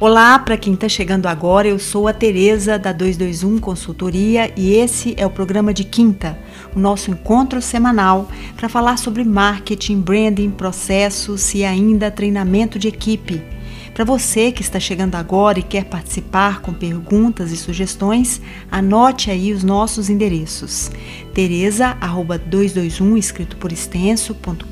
Olá, para quem está chegando agora, eu sou a Tereza da 221 Consultoria e esse é o programa de quinta, o nosso encontro semanal para falar sobre marketing, branding, processos e ainda treinamento de equipe. Para você que está chegando agora e quer participar com perguntas e sugestões, anote aí os nossos endereços. tereza@221 escrito por extenso.com.br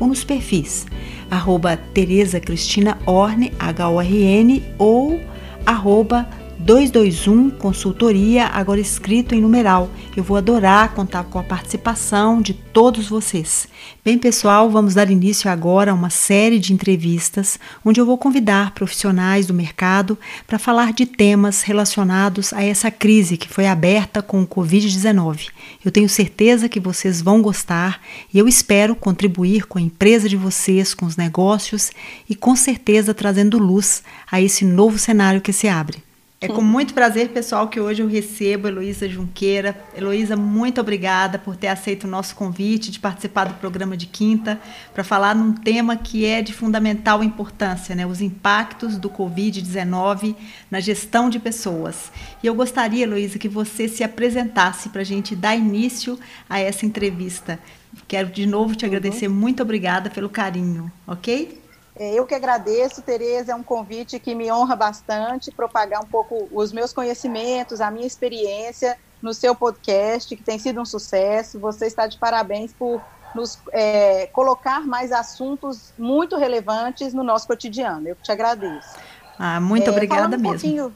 ou nos perfis arroba Tereza Cristina Orne, H-O-R-N, ou arroba 221 Consultoria, agora escrito em numeral. Eu vou adorar contar com a participação de todos vocês. Bem, pessoal, vamos dar início agora a uma série de entrevistas onde eu vou convidar profissionais do mercado para falar de temas relacionados a essa crise que foi aberta com o Covid-19. Eu tenho certeza que vocês vão gostar e eu espero contribuir com a empresa de vocês, com os negócios e com certeza trazendo luz a esse novo cenário que se abre. É com muito prazer, pessoal, que hoje eu recebo a Heloísa Junqueira. Heloísa, muito obrigada por ter aceito o nosso convite de participar do programa de quinta para falar num tema que é de fundamental importância, né? Os impactos do Covid-19 na gestão de pessoas. E eu gostaria, Heloísa, que você se apresentasse para a gente dar início a essa entrevista. Quero de novo te agradecer. Uhum. Muito obrigada pelo carinho, ok? É, eu que agradeço, Tereza, é um convite que me honra bastante propagar um pouco os meus conhecimentos, a minha experiência no seu podcast, que tem sido um sucesso. Você está de parabéns por nos é, colocar mais assuntos muito relevantes no nosso cotidiano. Eu te agradeço. Ah, muito é, obrigada um mesmo.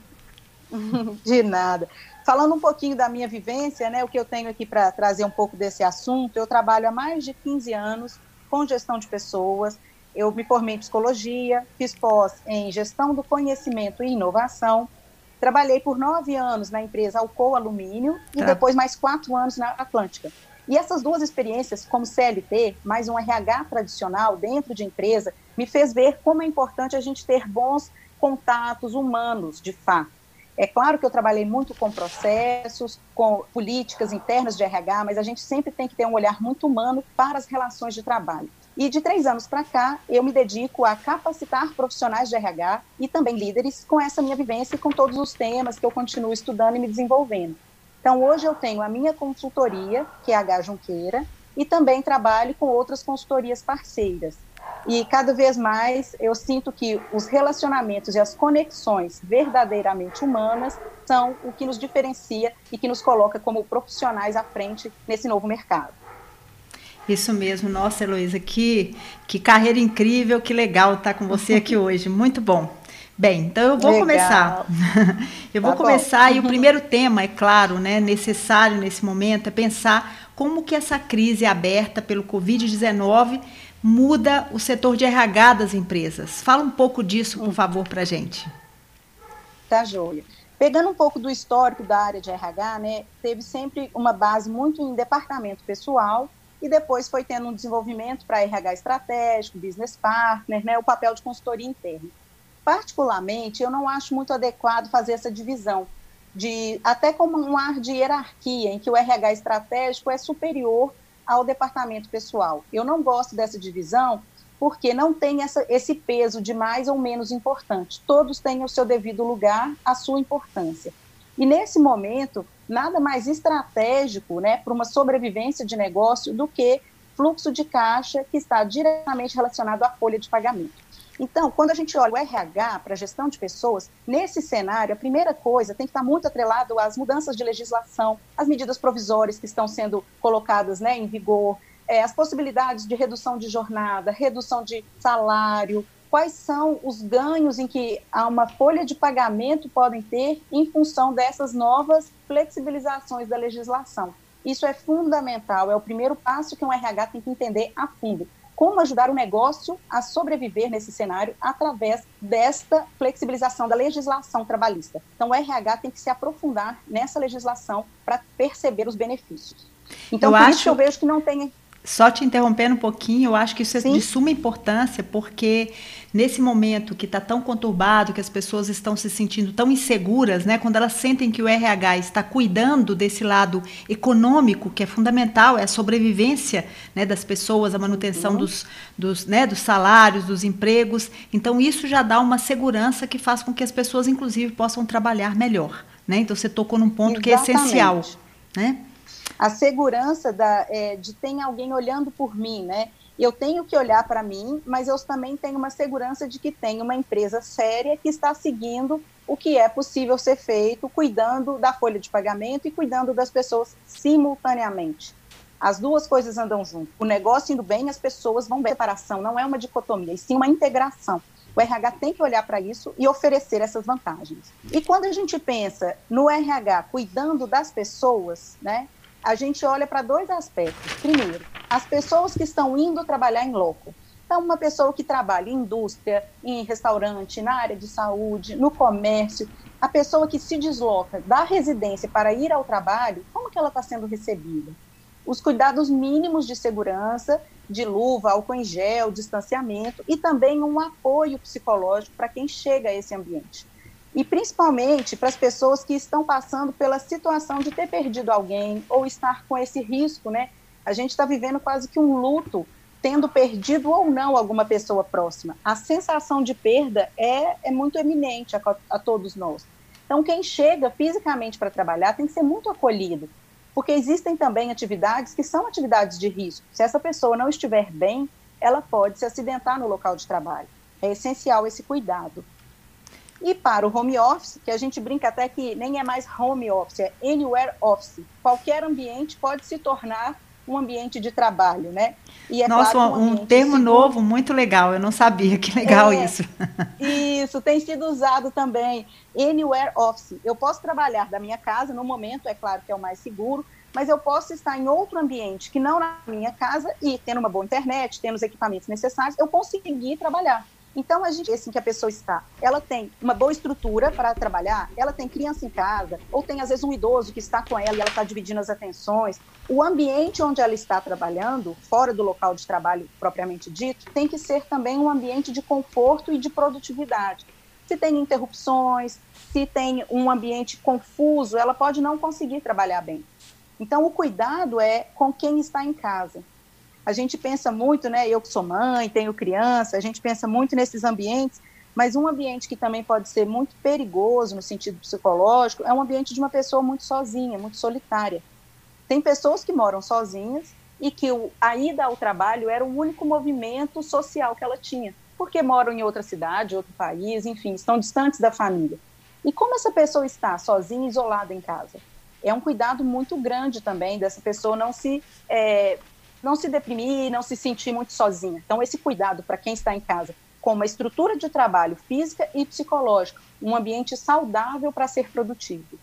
de nada. Falando um pouquinho da minha vivência, né, o que eu tenho aqui para trazer um pouco desse assunto, eu trabalho há mais de 15 anos com gestão de pessoas, eu me formei em psicologia, fiz pós em gestão do conhecimento e inovação, trabalhei por nove anos na empresa Alcoa Alumínio e tá. depois mais quatro anos na Atlântica. E essas duas experiências, como CLT, mais um RH tradicional dentro de empresa, me fez ver como é importante a gente ter bons contatos humanos, de fato. É claro que eu trabalhei muito com processos, com políticas internas de RH, mas a gente sempre tem que ter um olhar muito humano para as relações de trabalho. E de três anos para cá, eu me dedico a capacitar profissionais de RH e também líderes com essa minha vivência e com todos os temas que eu continuo estudando e me desenvolvendo. Então, hoje eu tenho a minha consultoria, que é a H Junqueira, e também trabalho com outras consultorias parceiras. E cada vez mais eu sinto que os relacionamentos e as conexões verdadeiramente humanas são o que nos diferencia e que nos coloca como profissionais à frente nesse novo mercado. Isso mesmo, nossa Heloísa, que, que carreira incrível, que legal estar com você aqui hoje, muito bom. Bem, então eu vou legal. começar. eu vou tá começar bom. e o primeiro tema, é claro, né, necessário nesse momento é pensar como que essa crise aberta pelo Covid-19 muda o setor de RH das empresas. Fala um pouco disso, por favor, para a gente. Tá, joia. Pegando um pouco do histórico da área de RH, né, teve sempre uma base muito em departamento pessoal e depois foi tendo um desenvolvimento para RH estratégico, business partner, né, o papel de consultoria interna. Particularmente, eu não acho muito adequado fazer essa divisão, de até como um ar de hierarquia, em que o RH estratégico é superior ao departamento pessoal. Eu não gosto dessa divisão porque não tem essa, esse peso de mais ou menos importante. Todos têm o seu devido lugar, a sua importância. E nesse momento, nada mais estratégico né, para uma sobrevivência de negócio do que fluxo de caixa que está diretamente relacionado à folha de pagamento. Então, quando a gente olha o RH para gestão de pessoas, nesse cenário, a primeira coisa tem que estar muito atrelado às mudanças de legislação, às medidas provisórias que estão sendo colocadas né, em vigor, é, as possibilidades de redução de jornada, redução de salário, quais são os ganhos em que uma folha de pagamento podem ter em função dessas novas flexibilizações da legislação. Isso é fundamental, é o primeiro passo que um RH tem que entender a fundo. Como ajudar o negócio a sobreviver nesse cenário através desta flexibilização da legislação trabalhista. Então, o RH tem que se aprofundar nessa legislação para perceber os benefícios. Então, eu por acho... eu vejo que não tem Só te interrompendo um pouquinho, eu acho que isso é Sim. de suma importância, porque nesse momento que está tão conturbado, que as pessoas estão se sentindo tão inseguras, né, quando elas sentem que o RH está cuidando desse lado econômico, que é fundamental, é a sobrevivência né, das pessoas, a manutenção uhum. dos, dos, né, dos salários, dos empregos. Então, isso já dá uma segurança que faz com que as pessoas, inclusive, possam trabalhar melhor. Né? Então, você tocou num ponto Exatamente. que é essencial. Né? A segurança da, é, de ter alguém olhando por mim, né? Eu tenho que olhar para mim, mas eu também tenho uma segurança de que tem uma empresa séria que está seguindo o que é possível ser feito, cuidando da folha de pagamento e cuidando das pessoas simultaneamente. As duas coisas andam junto. O negócio indo bem, as pessoas vão bem. Separação não é uma dicotomia, e sim uma integração. O RH tem que olhar para isso e oferecer essas vantagens. E quando a gente pensa no RH cuidando das pessoas, né, a gente olha para dois aspectos. Primeiro, as pessoas que estão indo trabalhar em loco. Então, uma pessoa que trabalha em indústria, em restaurante, na área de saúde, no comércio, a pessoa que se desloca da residência para ir ao trabalho, como que ela está sendo recebida? Os cuidados mínimos de segurança, de luva, álcool em gel, distanciamento e também um apoio psicológico para quem chega a esse ambiente e principalmente para as pessoas que estão passando pela situação de ter perdido alguém ou estar com esse risco, né? A gente está vivendo quase que um luto, tendo perdido ou não alguma pessoa próxima. A sensação de perda é, é muito eminente a, a todos nós. Então, quem chega fisicamente para trabalhar tem que ser muito acolhido, porque existem também atividades que são atividades de risco. Se essa pessoa não estiver bem, ela pode se acidentar no local de trabalho. É essencial esse cuidado. E para o home office, que a gente brinca até que nem é mais home office, é anywhere office. Qualquer ambiente pode se tornar um ambiente de trabalho, né? E é Nossa, claro, um, um termo seguro. novo, muito legal, eu não sabia, que legal é, isso. Isso, tem sido usado também, anywhere office. Eu posso trabalhar da minha casa, no momento, é claro que é o mais seguro, mas eu posso estar em outro ambiente que não na minha casa e tendo uma boa internet, tendo os equipamentos necessários, eu conseguir trabalhar. Então, a gente, assim que a pessoa está, ela tem uma boa estrutura para trabalhar, ela tem criança em casa, ou tem às vezes um idoso que está com ela e ela está dividindo as atenções. O ambiente onde ela está trabalhando, fora do local de trabalho propriamente dito, tem que ser também um ambiente de conforto e de produtividade. Se tem interrupções, se tem um ambiente confuso, ela pode não conseguir trabalhar bem. Então, o cuidado é com quem está em casa a gente pensa muito, né? Eu que sou mãe, tenho criança, a gente pensa muito nesses ambientes, mas um ambiente que também pode ser muito perigoso no sentido psicológico é um ambiente de uma pessoa muito sozinha, muito solitária. Tem pessoas que moram sozinhas e que a ida ao trabalho era o único movimento social que ela tinha, porque moram em outra cidade, outro país, enfim, estão distantes da família. E como essa pessoa está sozinha, isolada em casa? É um cuidado muito grande também dessa pessoa não se é, não se deprimir, não se sentir muito sozinha. Então, esse cuidado para quem está em casa, com uma estrutura de trabalho física e psicológica, um ambiente saudável para ser produtivo.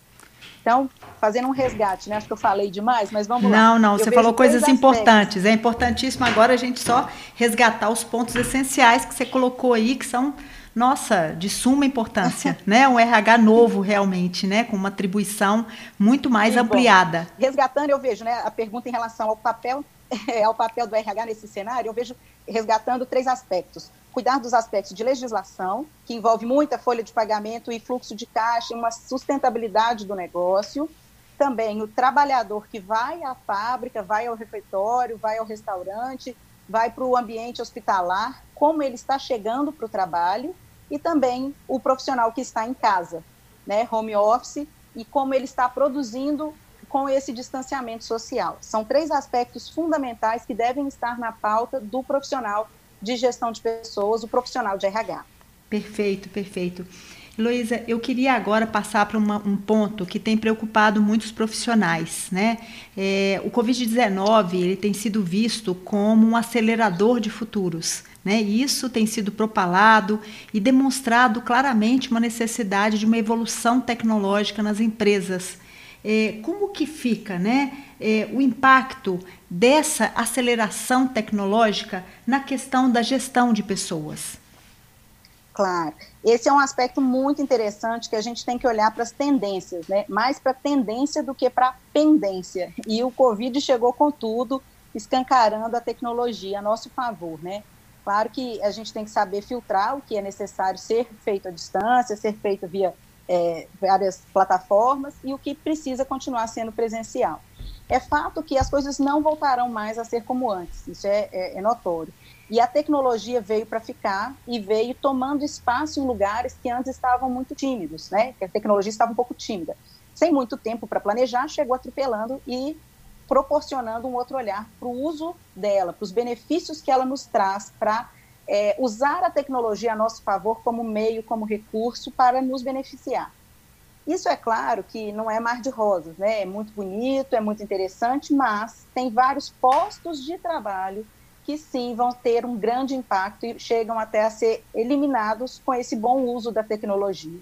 Então, fazendo um resgate, né? Acho que eu falei demais, mas vamos não, lá. Não, não, você falou coisas importantes. É importantíssimo agora a gente só resgatar os pontos essenciais que você colocou aí, que são, nossa, de suma importância, né? Um RH novo realmente, né? Com uma atribuição muito mais Sim, ampliada. Bom, resgatando, eu vejo, né, a pergunta em relação ao papel é, o papel do RH nesse cenário, eu vejo resgatando três aspectos. Cuidar dos aspectos de legislação, que envolve muita folha de pagamento e fluxo de caixa, uma sustentabilidade do negócio. Também o trabalhador que vai à fábrica, vai ao refeitório, vai ao restaurante, vai para o ambiente hospitalar, como ele está chegando para o trabalho. E também o profissional que está em casa, né, home office, e como ele está produzindo com esse distanciamento social. São três aspectos fundamentais que devem estar na pauta do profissional de gestão de pessoas, o profissional de RH. Perfeito, perfeito. Luísa, eu queria agora passar para um ponto que tem preocupado muitos profissionais, né? É, o Covid-19 ele tem sido visto como um acelerador de futuros, né? E isso tem sido propalado e demonstrado claramente uma necessidade de uma evolução tecnológica nas empresas é, como que fica né, é, o impacto dessa aceleração tecnológica na questão da gestão de pessoas? Claro, esse é um aspecto muito interessante que a gente tem que olhar para as tendências, né? mais para tendência do que para pendência. E o Covid chegou com tudo, escancarando a tecnologia a nosso favor, né? Claro que a gente tem que saber filtrar o que é necessário ser feito à distância, ser feito via é, várias plataformas e o que precisa continuar sendo presencial. É fato que as coisas não voltarão mais a ser como antes, isso é, é, é notório. E a tecnologia veio para ficar e veio tomando espaço em lugares que antes estavam muito tímidos, né? Que a tecnologia estava um pouco tímida. Sem muito tempo para planejar, chegou atropelando e proporcionando um outro olhar para o uso dela, para os benefícios que ela nos traz, para é, usar a tecnologia a nosso favor como meio, como recurso para nos beneficiar. Isso é claro que não é mar de rosas, né? É muito bonito, é muito interessante, mas tem vários postos de trabalho que sim vão ter um grande impacto e chegam até a ser eliminados com esse bom uso da tecnologia.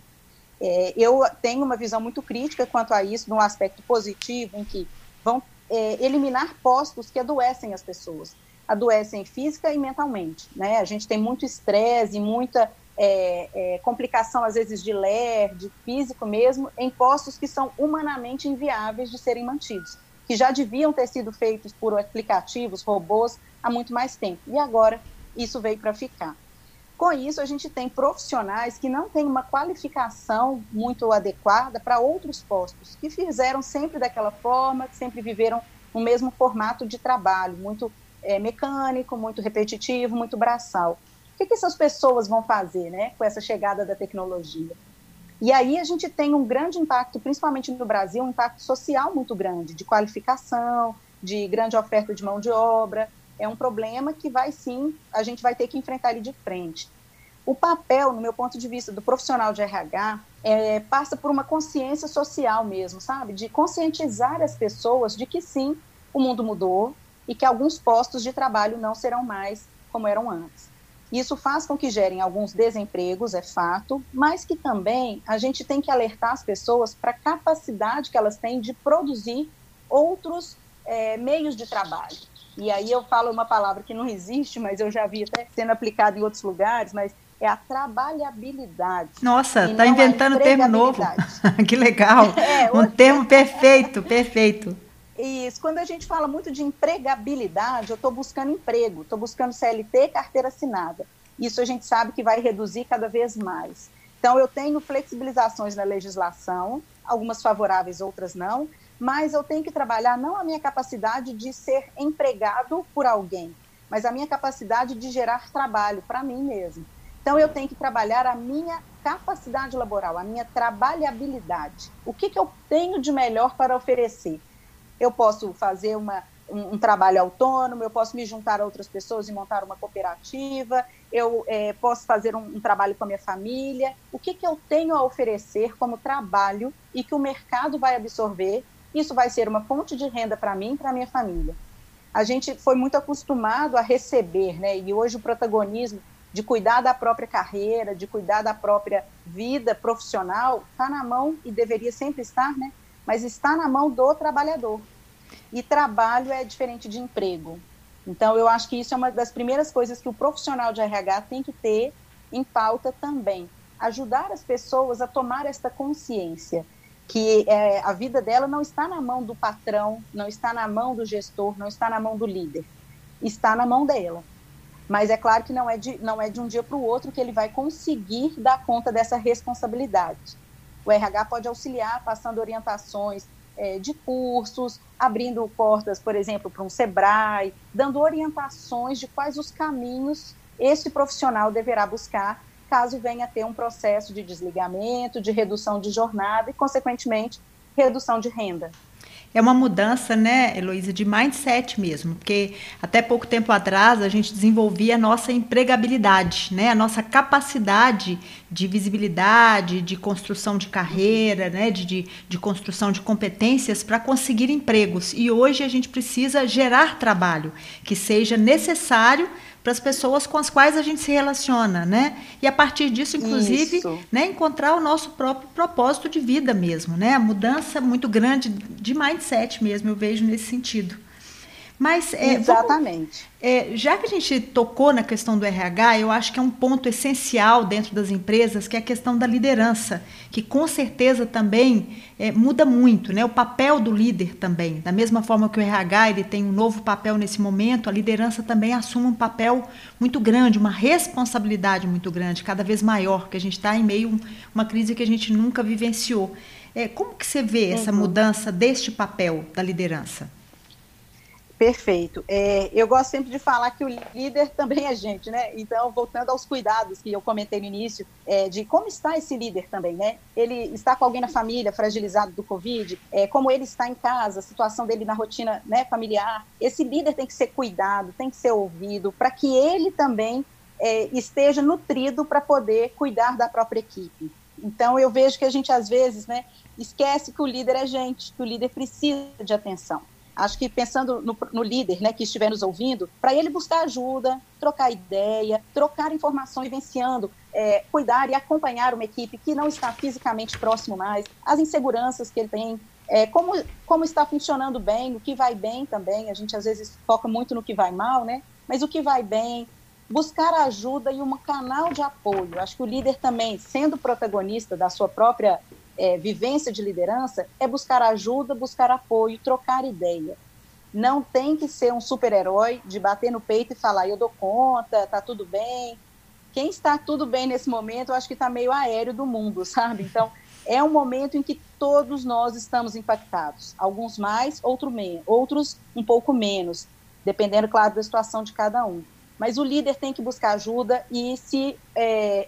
É, eu tenho uma visão muito crítica quanto a isso, num aspecto positivo, em que vão é, eliminar postos que adoecem as pessoas, adoecem física e mentalmente. Né? A gente tem muito estresse muita é, é, complicação, às vezes, de ler, de físico mesmo, em postos que são humanamente inviáveis de serem mantidos, que já deviam ter sido feitos por aplicativos, robôs, há muito mais tempo. E agora isso veio para ficar. Com isso, a gente tem profissionais que não têm uma qualificação muito adequada para outros postos, que fizeram sempre daquela forma, que sempre viveram no mesmo formato de trabalho, muito é, mecânico, muito repetitivo, muito braçal. O que, que essas pessoas vão fazer né, com essa chegada da tecnologia? E aí a gente tem um grande impacto, principalmente no Brasil, um impacto social muito grande, de qualificação, de grande oferta de mão de obra. É um problema que vai sim, a gente vai ter que enfrentar ele de frente. O papel, no meu ponto de vista, do profissional de RH é, passa por uma consciência social mesmo, sabe? De conscientizar as pessoas de que sim, o mundo mudou e que alguns postos de trabalho não serão mais como eram antes. Isso faz com que gerem alguns desempregos, é fato, mas que também a gente tem que alertar as pessoas para a capacidade que elas têm de produzir outros é, meios de trabalho. E aí eu falo uma palavra que não existe, mas eu já vi até sendo aplicada em outros lugares, mas é a trabalhabilidade. Nossa, está inventando termo novo. que legal. É, um termo perfeito, perfeito. Isso. Quando a gente fala muito de empregabilidade, eu estou buscando emprego, estou buscando CLT, carteira assinada. Isso a gente sabe que vai reduzir cada vez mais. Então, eu tenho flexibilizações na legislação, algumas favoráveis, outras não, mas eu tenho que trabalhar não a minha capacidade de ser empregado por alguém, mas a minha capacidade de gerar trabalho para mim mesmo. Então, eu tenho que trabalhar a minha capacidade laboral, a minha trabalhabilidade. O que, que eu tenho de melhor para oferecer? Eu posso fazer uma, um, um, trabalho autônomo, eu posso me juntar a outras pessoas e montar uma cooperativa, eu é, posso fazer um, um, trabalho com a minha família. O que, que eu tenho a oferecer como trabalho e que o mercado vai absorver? Isso vai ser uma fonte de renda para mim e para a minha família. A gente foi muito acostumado a receber, né? E hoje o protagonismo de cuidar da própria carreira, de cuidar da própria vida profissional, está na mão e deveria sempre estar, né? Mas está na mão do trabalhador. E trabalho é diferente de emprego. Então, eu acho que isso é uma das primeiras coisas que o profissional de RH tem que ter em pauta também. Ajudar as pessoas a tomar esta consciência que é, a vida dela não está na mão do patrão, não está na mão do gestor, não está na mão do líder. Está na mão dela. Mas é claro que não é de, não é de um dia para o outro que ele vai conseguir dar conta dessa responsabilidade. O RH pode auxiliar passando orientações, é, de cursos, abrindo portas, por exemplo, para um SEBRAE, dando orientações de quais os caminhos esse profissional deverá buscar caso venha a ter um processo de desligamento, de redução de jornada e, consequentemente, redução de renda é uma mudança, né, Heloísa, de mindset mesmo, porque até pouco tempo atrás a gente desenvolvia a nossa empregabilidade, né, a nossa capacidade de visibilidade, de construção de carreira, né, de, de, de construção de competências para conseguir empregos. E hoje a gente precisa gerar trabalho que seja necessário para as pessoas com as quais a gente se relaciona, né? E a partir disso, inclusive, né, encontrar o nosso próprio propósito de vida mesmo, né? A mudança muito grande de mindset mesmo, eu vejo nesse sentido. Mas é, exatamente. Vamos, é, já que a gente tocou na questão do RH, eu acho que é um ponto essencial dentro das empresas, que é a questão da liderança, que com certeza também é, muda muito, né? O papel do líder também, da mesma forma que o RH ele tem um novo papel nesse momento, a liderança também assume um papel muito grande, uma responsabilidade muito grande, cada vez maior, que a gente está em meio a uma crise que a gente nunca vivenciou. É, como que você vê essa uhum. mudança deste papel da liderança? Perfeito. É, eu gosto sempre de falar que o líder também é gente, né? Então, voltando aos cuidados que eu comentei no início, é, de como está esse líder também, né? Ele está com alguém na família fragilizado do Covid, é, como ele está em casa, a situação dele na rotina né, familiar. Esse líder tem que ser cuidado, tem que ser ouvido, para que ele também é, esteja nutrido para poder cuidar da própria equipe. Então, eu vejo que a gente, às vezes, né, esquece que o líder é gente, que o líder precisa de atenção. Acho que pensando no, no líder né, que estiver nos ouvindo, para ele buscar ajuda, trocar ideia, trocar informação vivenciando, é, cuidar e acompanhar uma equipe que não está fisicamente próximo mais, as inseguranças que ele tem, é, como, como está funcionando bem, o que vai bem também, a gente às vezes foca muito no que vai mal, né? Mas o que vai bem, buscar ajuda e um canal de apoio. Acho que o líder também, sendo protagonista da sua própria é, vivência de liderança é buscar ajuda, buscar apoio, trocar ideia. Não tem que ser um super-herói de bater no peito e falar, eu dou conta, tá tudo bem. Quem está tudo bem nesse momento, eu acho que está meio aéreo do mundo, sabe? Então, é um momento em que todos nós estamos impactados. Alguns mais, outro outros um pouco menos, dependendo, claro, da situação de cada um. Mas o líder tem que buscar ajuda e se é,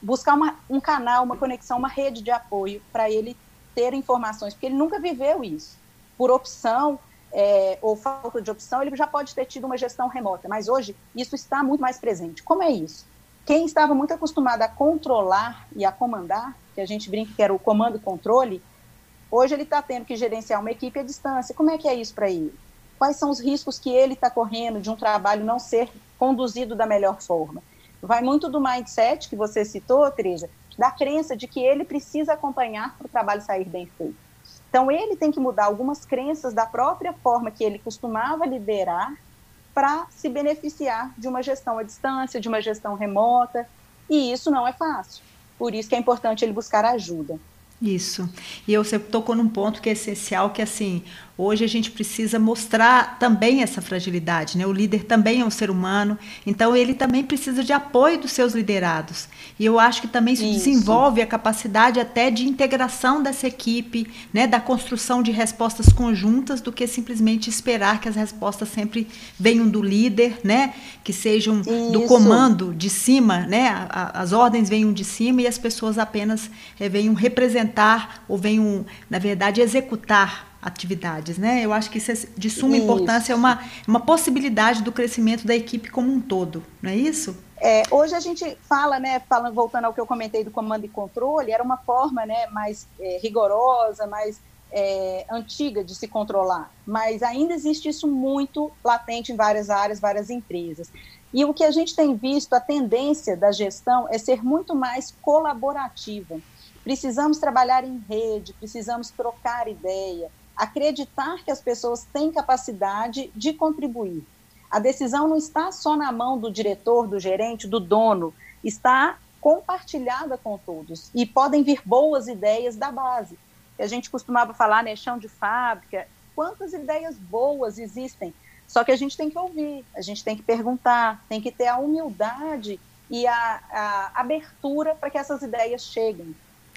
buscar uma, um canal, uma conexão, uma rede de apoio para ele ter informações, porque ele nunca viveu isso. Por opção é, ou falta de opção, ele já pode ter tido uma gestão remota, mas hoje isso está muito mais presente. Como é isso? Quem estava muito acostumado a controlar e a comandar, que a gente brinca que era o comando e controle, hoje ele está tendo que gerenciar uma equipe à distância. Como é que é isso para ele? Quais são os riscos que ele está correndo de um trabalho não ser conduzido da melhor forma? Vai muito do mindset que você citou, Teresa, da crença de que ele precisa acompanhar para o trabalho sair bem feito. Então, ele tem que mudar algumas crenças da própria forma que ele costumava liderar para se beneficiar de uma gestão à distância, de uma gestão remota, e isso não é fácil. Por isso que é importante ele buscar ajuda. Isso. E você tocou num ponto que é essencial, que assim, hoje a gente precisa mostrar também essa fragilidade, né? O líder também é um ser humano, então ele também precisa de apoio dos seus liderados. E eu acho que também isso, isso. desenvolve a capacidade até de integração dessa equipe, né, da construção de respostas conjuntas do que simplesmente esperar que as respostas sempre venham do líder, né? Que sejam isso. do comando de cima, né? A, as ordens venham de cima e as pessoas apenas é, venham representar ou venham, na verdade, executar atividades, né? Eu acho que isso é de suma isso. importância, é uma, uma possibilidade do crescimento da equipe como um todo, não é isso? É, hoje a gente fala, né, falando, voltando ao que eu comentei do comando e controle, era uma forma né, mais é, rigorosa, mais é, antiga de se controlar, mas ainda existe isso muito latente em várias áreas, várias empresas. E o que a gente tem visto, a tendência da gestão é ser muito mais colaborativa. Precisamos trabalhar em rede, precisamos trocar ideia, acreditar que as pessoas têm capacidade de contribuir. A decisão não está só na mão do diretor, do gerente, do dono, está compartilhada com todos e podem vir boas ideias da base. A gente costumava falar, né, chão de fábrica, quantas ideias boas existem, só que a gente tem que ouvir, a gente tem que perguntar, tem que ter a humildade e a, a abertura para que essas ideias cheguem.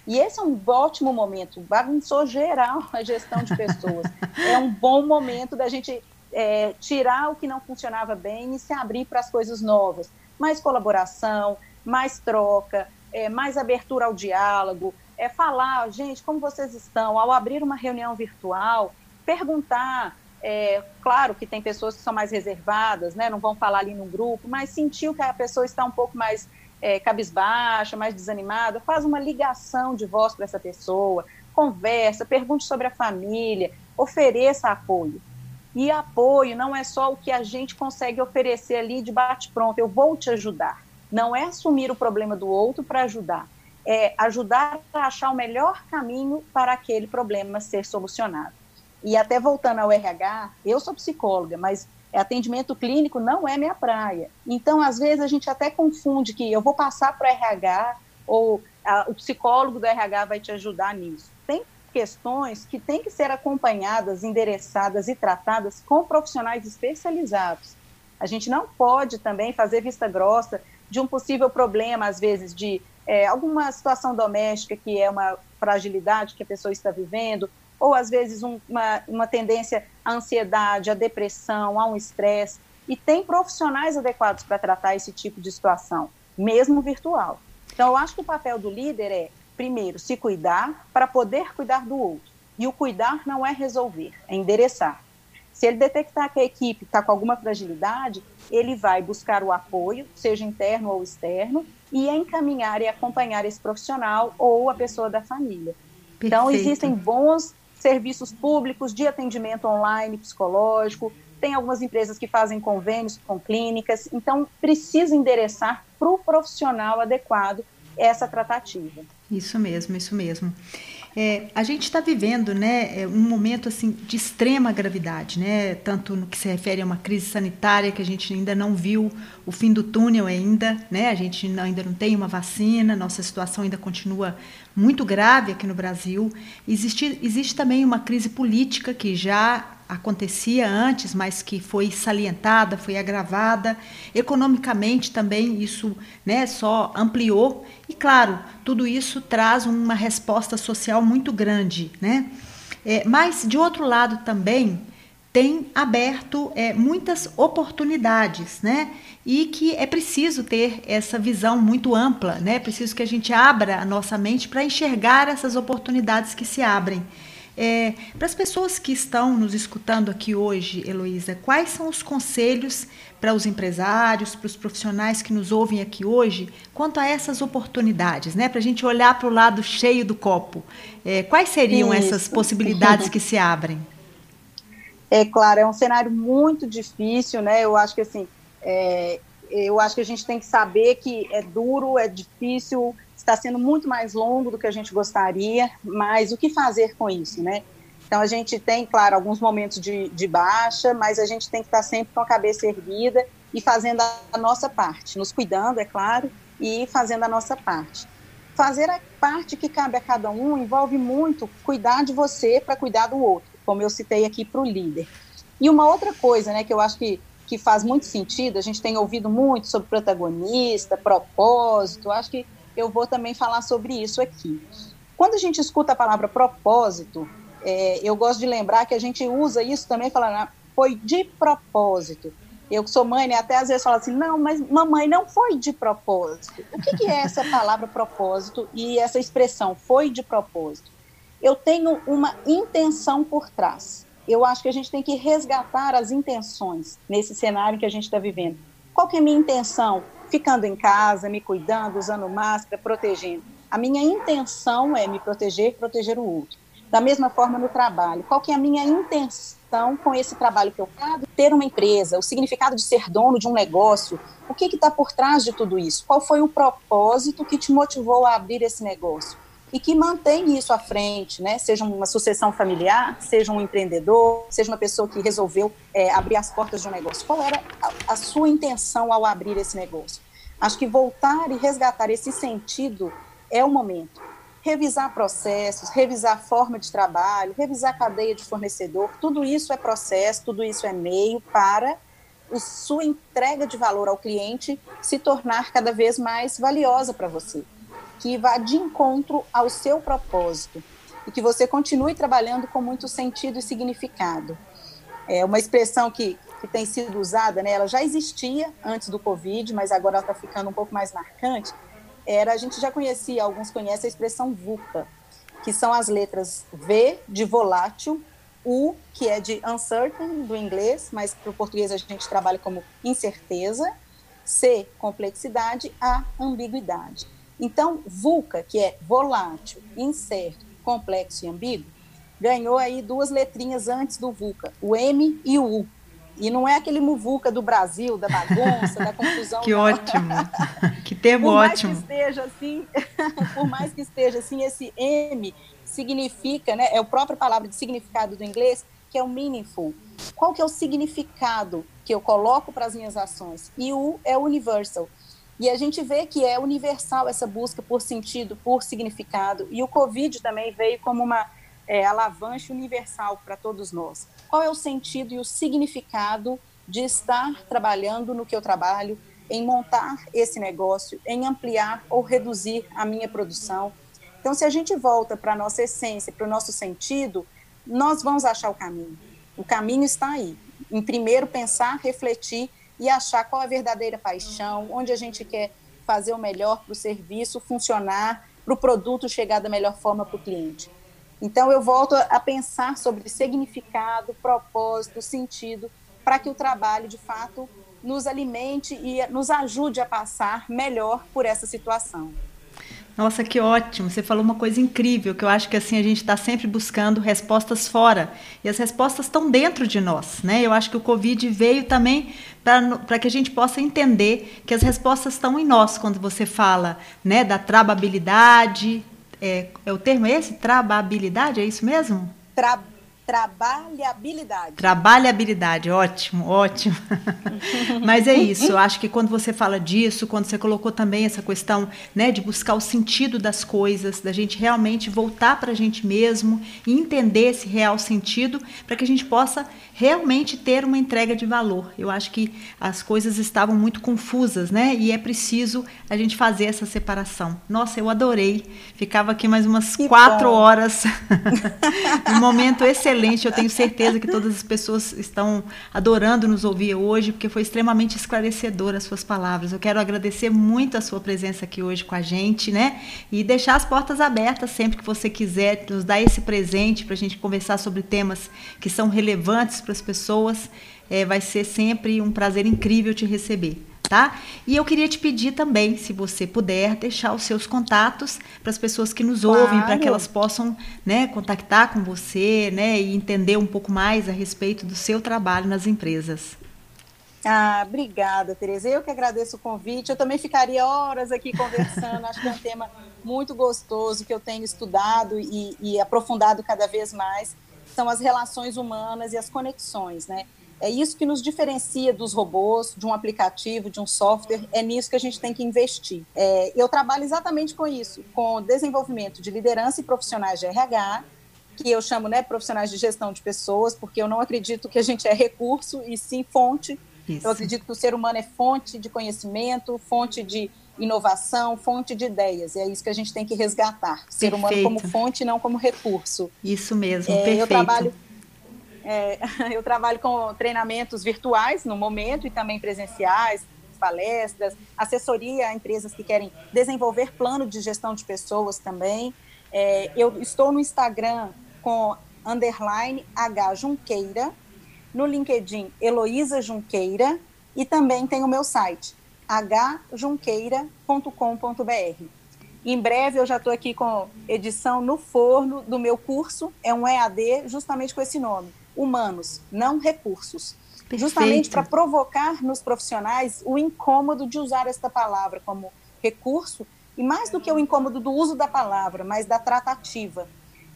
E esse é um ótimo momento, bagunçou geral a gestão de pessoas. é um bom momento da gente é, tirar o que não funcionava bem e se abrir para as coisas novas. Mais colaboração, mais troca, é, mais abertura ao diálogo, é falar, gente, como vocês estão? Ao abrir uma reunião virtual, perguntar. É, claro que tem pessoas que são mais reservadas, né, não vão falar ali no grupo, mas sentiu que a pessoa está um pouco mais é, cabisbaixa, mais desanimada, faz uma ligação de voz para essa pessoa, conversa, pergunte sobre a família, ofereça apoio. E apoio não é só o que a gente consegue oferecer ali de bate-pronto, eu vou te ajudar. Não é assumir o problema do outro para ajudar, é ajudar a achar o melhor caminho para aquele problema ser solucionado. E até voltando ao RH, eu sou psicóloga, mas atendimento clínico não é minha praia. Então, às vezes, a gente até confunde que eu vou passar para o RH ou a, o psicólogo do RH vai te ajudar nisso. Tem questões que têm que ser acompanhadas, endereçadas e tratadas com profissionais especializados. A gente não pode também fazer vista grossa de um possível problema, às vezes, de é, alguma situação doméstica que é uma fragilidade que a pessoa está vivendo, ou às vezes um, uma, uma tendência à ansiedade, à depressão, a um estresse. E tem profissionais adequados para tratar esse tipo de situação, mesmo virtual. Então, eu acho que o papel do líder é, primeiro, se cuidar para poder cuidar do outro. E o cuidar não é resolver, é endereçar. Se ele detectar que a equipe está com alguma fragilidade, ele vai buscar o apoio, seja interno ou externo, e encaminhar e acompanhar esse profissional ou a pessoa da família. Perfeito. Então, existem bons serviços públicos de atendimento online psicológico, tem algumas empresas que fazem convênios com clínicas, então precisa endereçar para o profissional adequado essa tratativa. Isso mesmo, isso mesmo. É, a gente está vivendo né, é, um momento assim de extrema gravidade, né, tanto no que se refere a uma crise sanitária que a gente ainda não viu o fim do túnel ainda, né, a gente ainda não tem uma vacina, nossa situação ainda continua muito grave aqui no Brasil. Existe, existe também uma crise política que já acontecia antes, mas que foi salientada, foi agravada. Economicamente também isso né, só ampliou. E claro, tudo isso traz uma resposta social muito grande. Né? É, mas, de outro lado também, tem aberto é, muitas oportunidades, né? E que é preciso ter essa visão muito ampla, né? É preciso que a gente abra a nossa mente para enxergar essas oportunidades que se abrem. É, para as pessoas que estão nos escutando aqui hoje, Heloísa, quais são os conselhos para os empresários, para os profissionais que nos ouvem aqui hoje, quanto a essas oportunidades, né? Para a gente olhar para o lado cheio do copo. É, quais seriam Isso. essas possibilidades que se abrem? É claro, é um cenário muito difícil, né? Eu acho que assim, é, eu acho que a gente tem que saber que é duro, é difícil, está sendo muito mais longo do que a gente gostaria, mas o que fazer com isso, né? Então, a gente tem, claro, alguns momentos de, de baixa, mas a gente tem que estar sempre com a cabeça erguida e fazendo a nossa parte, nos cuidando, é claro, e fazendo a nossa parte. Fazer a parte que cabe a cada um envolve muito cuidar de você para cuidar do outro, como eu citei aqui para o líder. E uma outra coisa, né, que eu acho que, que faz muito sentido, a gente tem ouvido muito sobre protagonista, propósito, acho que eu vou também falar sobre isso aqui. Quando a gente escuta a palavra propósito, é, eu gosto de lembrar que a gente usa isso também falando, ah, foi de propósito. Eu que sou mãe, né, até às vezes falo assim, não, mas mamãe não foi de propósito. O que, que é essa palavra propósito e essa expressão foi de propósito? Eu tenho uma intenção por trás. Eu acho que a gente tem que resgatar as intenções nesse cenário que a gente está vivendo. Qual que é a minha intenção? Ficando em casa, me cuidando, usando máscara, protegendo. A minha intenção é me proteger e proteger o outro. Da mesma forma no trabalho. Qual que é a minha intenção com esse trabalho que eu faço? Ter uma empresa, o significado de ser dono de um negócio. O que está por trás de tudo isso? Qual foi o propósito que te motivou a abrir esse negócio? E que mantém isso à frente, né? Seja uma sucessão familiar, seja um empreendedor, seja uma pessoa que resolveu é, abrir as portas de um negócio. Qual era a, a sua intenção ao abrir esse negócio? Acho que voltar e resgatar esse sentido é o momento. Revisar processos, revisar forma de trabalho, revisar cadeia de fornecedor, tudo isso é processo, tudo isso é meio para a sua entrega de valor ao cliente se tornar cada vez mais valiosa para você que vá de encontro ao seu propósito e que você continue trabalhando com muito sentido e significado. É uma expressão que, que tem sido usada, né, ela já existia antes do Covid, mas agora ela está ficando um pouco mais marcante. Era, a gente já conhecia, alguns conhecem a expressão VUCA, que são as letras V de volátil, U, que é de uncertain, do inglês, mas para o português a gente trabalha como incerteza, C, complexidade, A, ambiguidade. Então, VUCA, que é volátil, incerto, complexo e ambíguo, ganhou aí duas letrinhas antes do VUCA, o M e o U. E não é aquele muvuca do Brasil, da bagunça, da confusão. Que não. ótimo! Que termo por ótimo! Mais que esteja assim, por mais que esteja assim, esse M significa, né, é a própria palavra de significado do inglês, que é o meaningful. qual que é o significado que eu coloco para as minhas ações. E o é universal. E a gente vê que é universal essa busca por sentido, por significado. E o Covid também veio como uma é, alavanche universal para todos nós. Qual é o sentido e o significado de estar trabalhando no que eu trabalho, em montar esse negócio, em ampliar ou reduzir a minha produção? Então, se a gente volta para a nossa essência, para o nosso sentido, nós vamos achar o caminho. O caminho está aí. Em primeiro, pensar, refletir e achar qual é a verdadeira paixão, onde a gente quer fazer o melhor para o serviço funcionar, para o produto chegar da melhor forma para o cliente. Então, eu volto a pensar sobre significado, propósito, sentido, para que o trabalho, de fato, nos alimente e nos ajude a passar melhor por essa situação. Nossa, que ótimo! Você falou uma coisa incrível, que eu acho que assim a gente está sempre buscando respostas fora e as respostas estão dentro de nós, né? Eu acho que o Covid veio também para que a gente possa entender que as respostas estão em nós quando você fala, né, da trababilidade, é, é o termo esse? Trababilidade, é isso mesmo? Tra Trabalhabilidade. Trabalhabilidade, ótimo, ótimo. Mas é isso, eu acho que quando você fala disso, quando você colocou também essa questão né, de buscar o sentido das coisas, da gente realmente voltar para a gente mesmo e entender esse real sentido, para que a gente possa realmente ter uma entrega de valor. Eu acho que as coisas estavam muito confusas, né? E é preciso a gente fazer essa separação. Nossa, eu adorei. Ficava aqui mais umas que quatro bom. horas. um momento excelente. Eu tenho certeza que todas as pessoas estão adorando nos ouvir hoje, porque foi extremamente esclarecedor as suas palavras. Eu quero agradecer muito a sua presença aqui hoje com a gente, né? E deixar as portas abertas sempre que você quiser, nos dar esse presente para a gente conversar sobre temas que são relevantes para as pessoas. É, vai ser sempre um prazer incrível te receber. Tá? E eu queria te pedir também, se você puder, deixar os seus contatos para as pessoas que nos claro. ouvem, para que elas possam né, contactar com você né, e entender um pouco mais a respeito do seu trabalho nas empresas. Ah, obrigada, Tereza. Eu que agradeço o convite. Eu também ficaria horas aqui conversando. Acho que é um tema muito gostoso que eu tenho estudado e, e aprofundado cada vez mais são as relações humanas e as conexões, né? É isso que nos diferencia dos robôs, de um aplicativo, de um software. É nisso que a gente tem que investir. É, eu trabalho exatamente com isso, com desenvolvimento de liderança e profissionais de RH, que eu chamo né, profissionais de gestão de pessoas, porque eu não acredito que a gente é recurso e sim fonte. Isso. Eu acredito que o ser humano é fonte de conhecimento, fonte de inovação, fonte de ideias. E é isso que a gente tem que resgatar. O ser humano como fonte, não como recurso. Isso mesmo, é, perfeito. Eu trabalho, é, eu trabalho com treinamentos virtuais no momento e também presenciais, palestras, assessoria a empresas que querem desenvolver plano de gestão de pessoas também. É, eu estou no Instagram com underline H Junqueira, no LinkedIn Heloísa Junqueira e também tem o meu site hjunqueira.com.br. Em breve eu já estou aqui com edição no forno do meu curso, é um EAD justamente com esse nome, Humanos, não Recursos. Perfeito. Justamente para provocar nos profissionais o incômodo de usar esta palavra como recurso, e mais do que o incômodo do uso da palavra, mas da tratativa.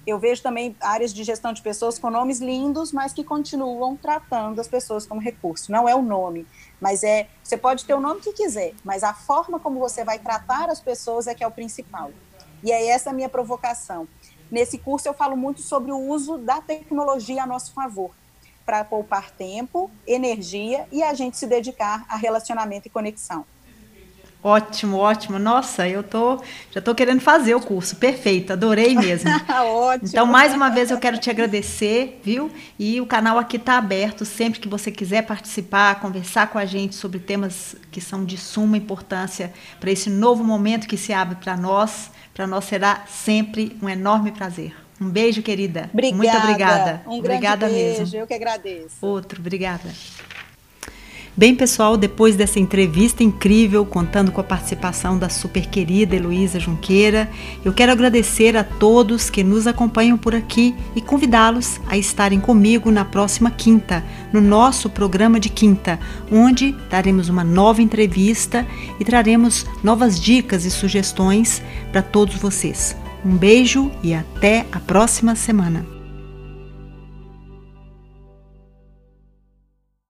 Eu vejo também áreas de gestão de pessoas com nomes lindos, mas que continuam tratando as pessoas como recurso. Não é o nome, mas é. Você pode ter o nome que quiser, mas a forma como você vai tratar as pessoas é que é o principal. E é essa a minha provocação. Nesse curso eu falo muito sobre o uso da tecnologia a nosso favor, para poupar tempo, energia e a gente se dedicar a relacionamento e conexão. Ótimo, ótimo. Nossa, eu tô já tô querendo fazer o curso. Perfeito, adorei mesmo. ótimo. Então, mais uma vez eu quero te agradecer, viu? E o canal aqui está aberto sempre que você quiser participar, conversar com a gente sobre temas que são de suma importância para esse novo momento que se abre para nós. Para nós será sempre um enorme prazer. Um beijo, querida. Obrigada. Muito obrigada. Um obrigada beijo. mesmo. Eu que agradeço. Outro, obrigada. Bem, pessoal, depois dessa entrevista incrível, contando com a participação da super querida Heloísa Junqueira, eu quero agradecer a todos que nos acompanham por aqui e convidá-los a estarem comigo na próxima quinta, no nosso programa de quinta, onde daremos uma nova entrevista e traremos novas dicas e sugestões para todos vocês. Um beijo e até a próxima semana.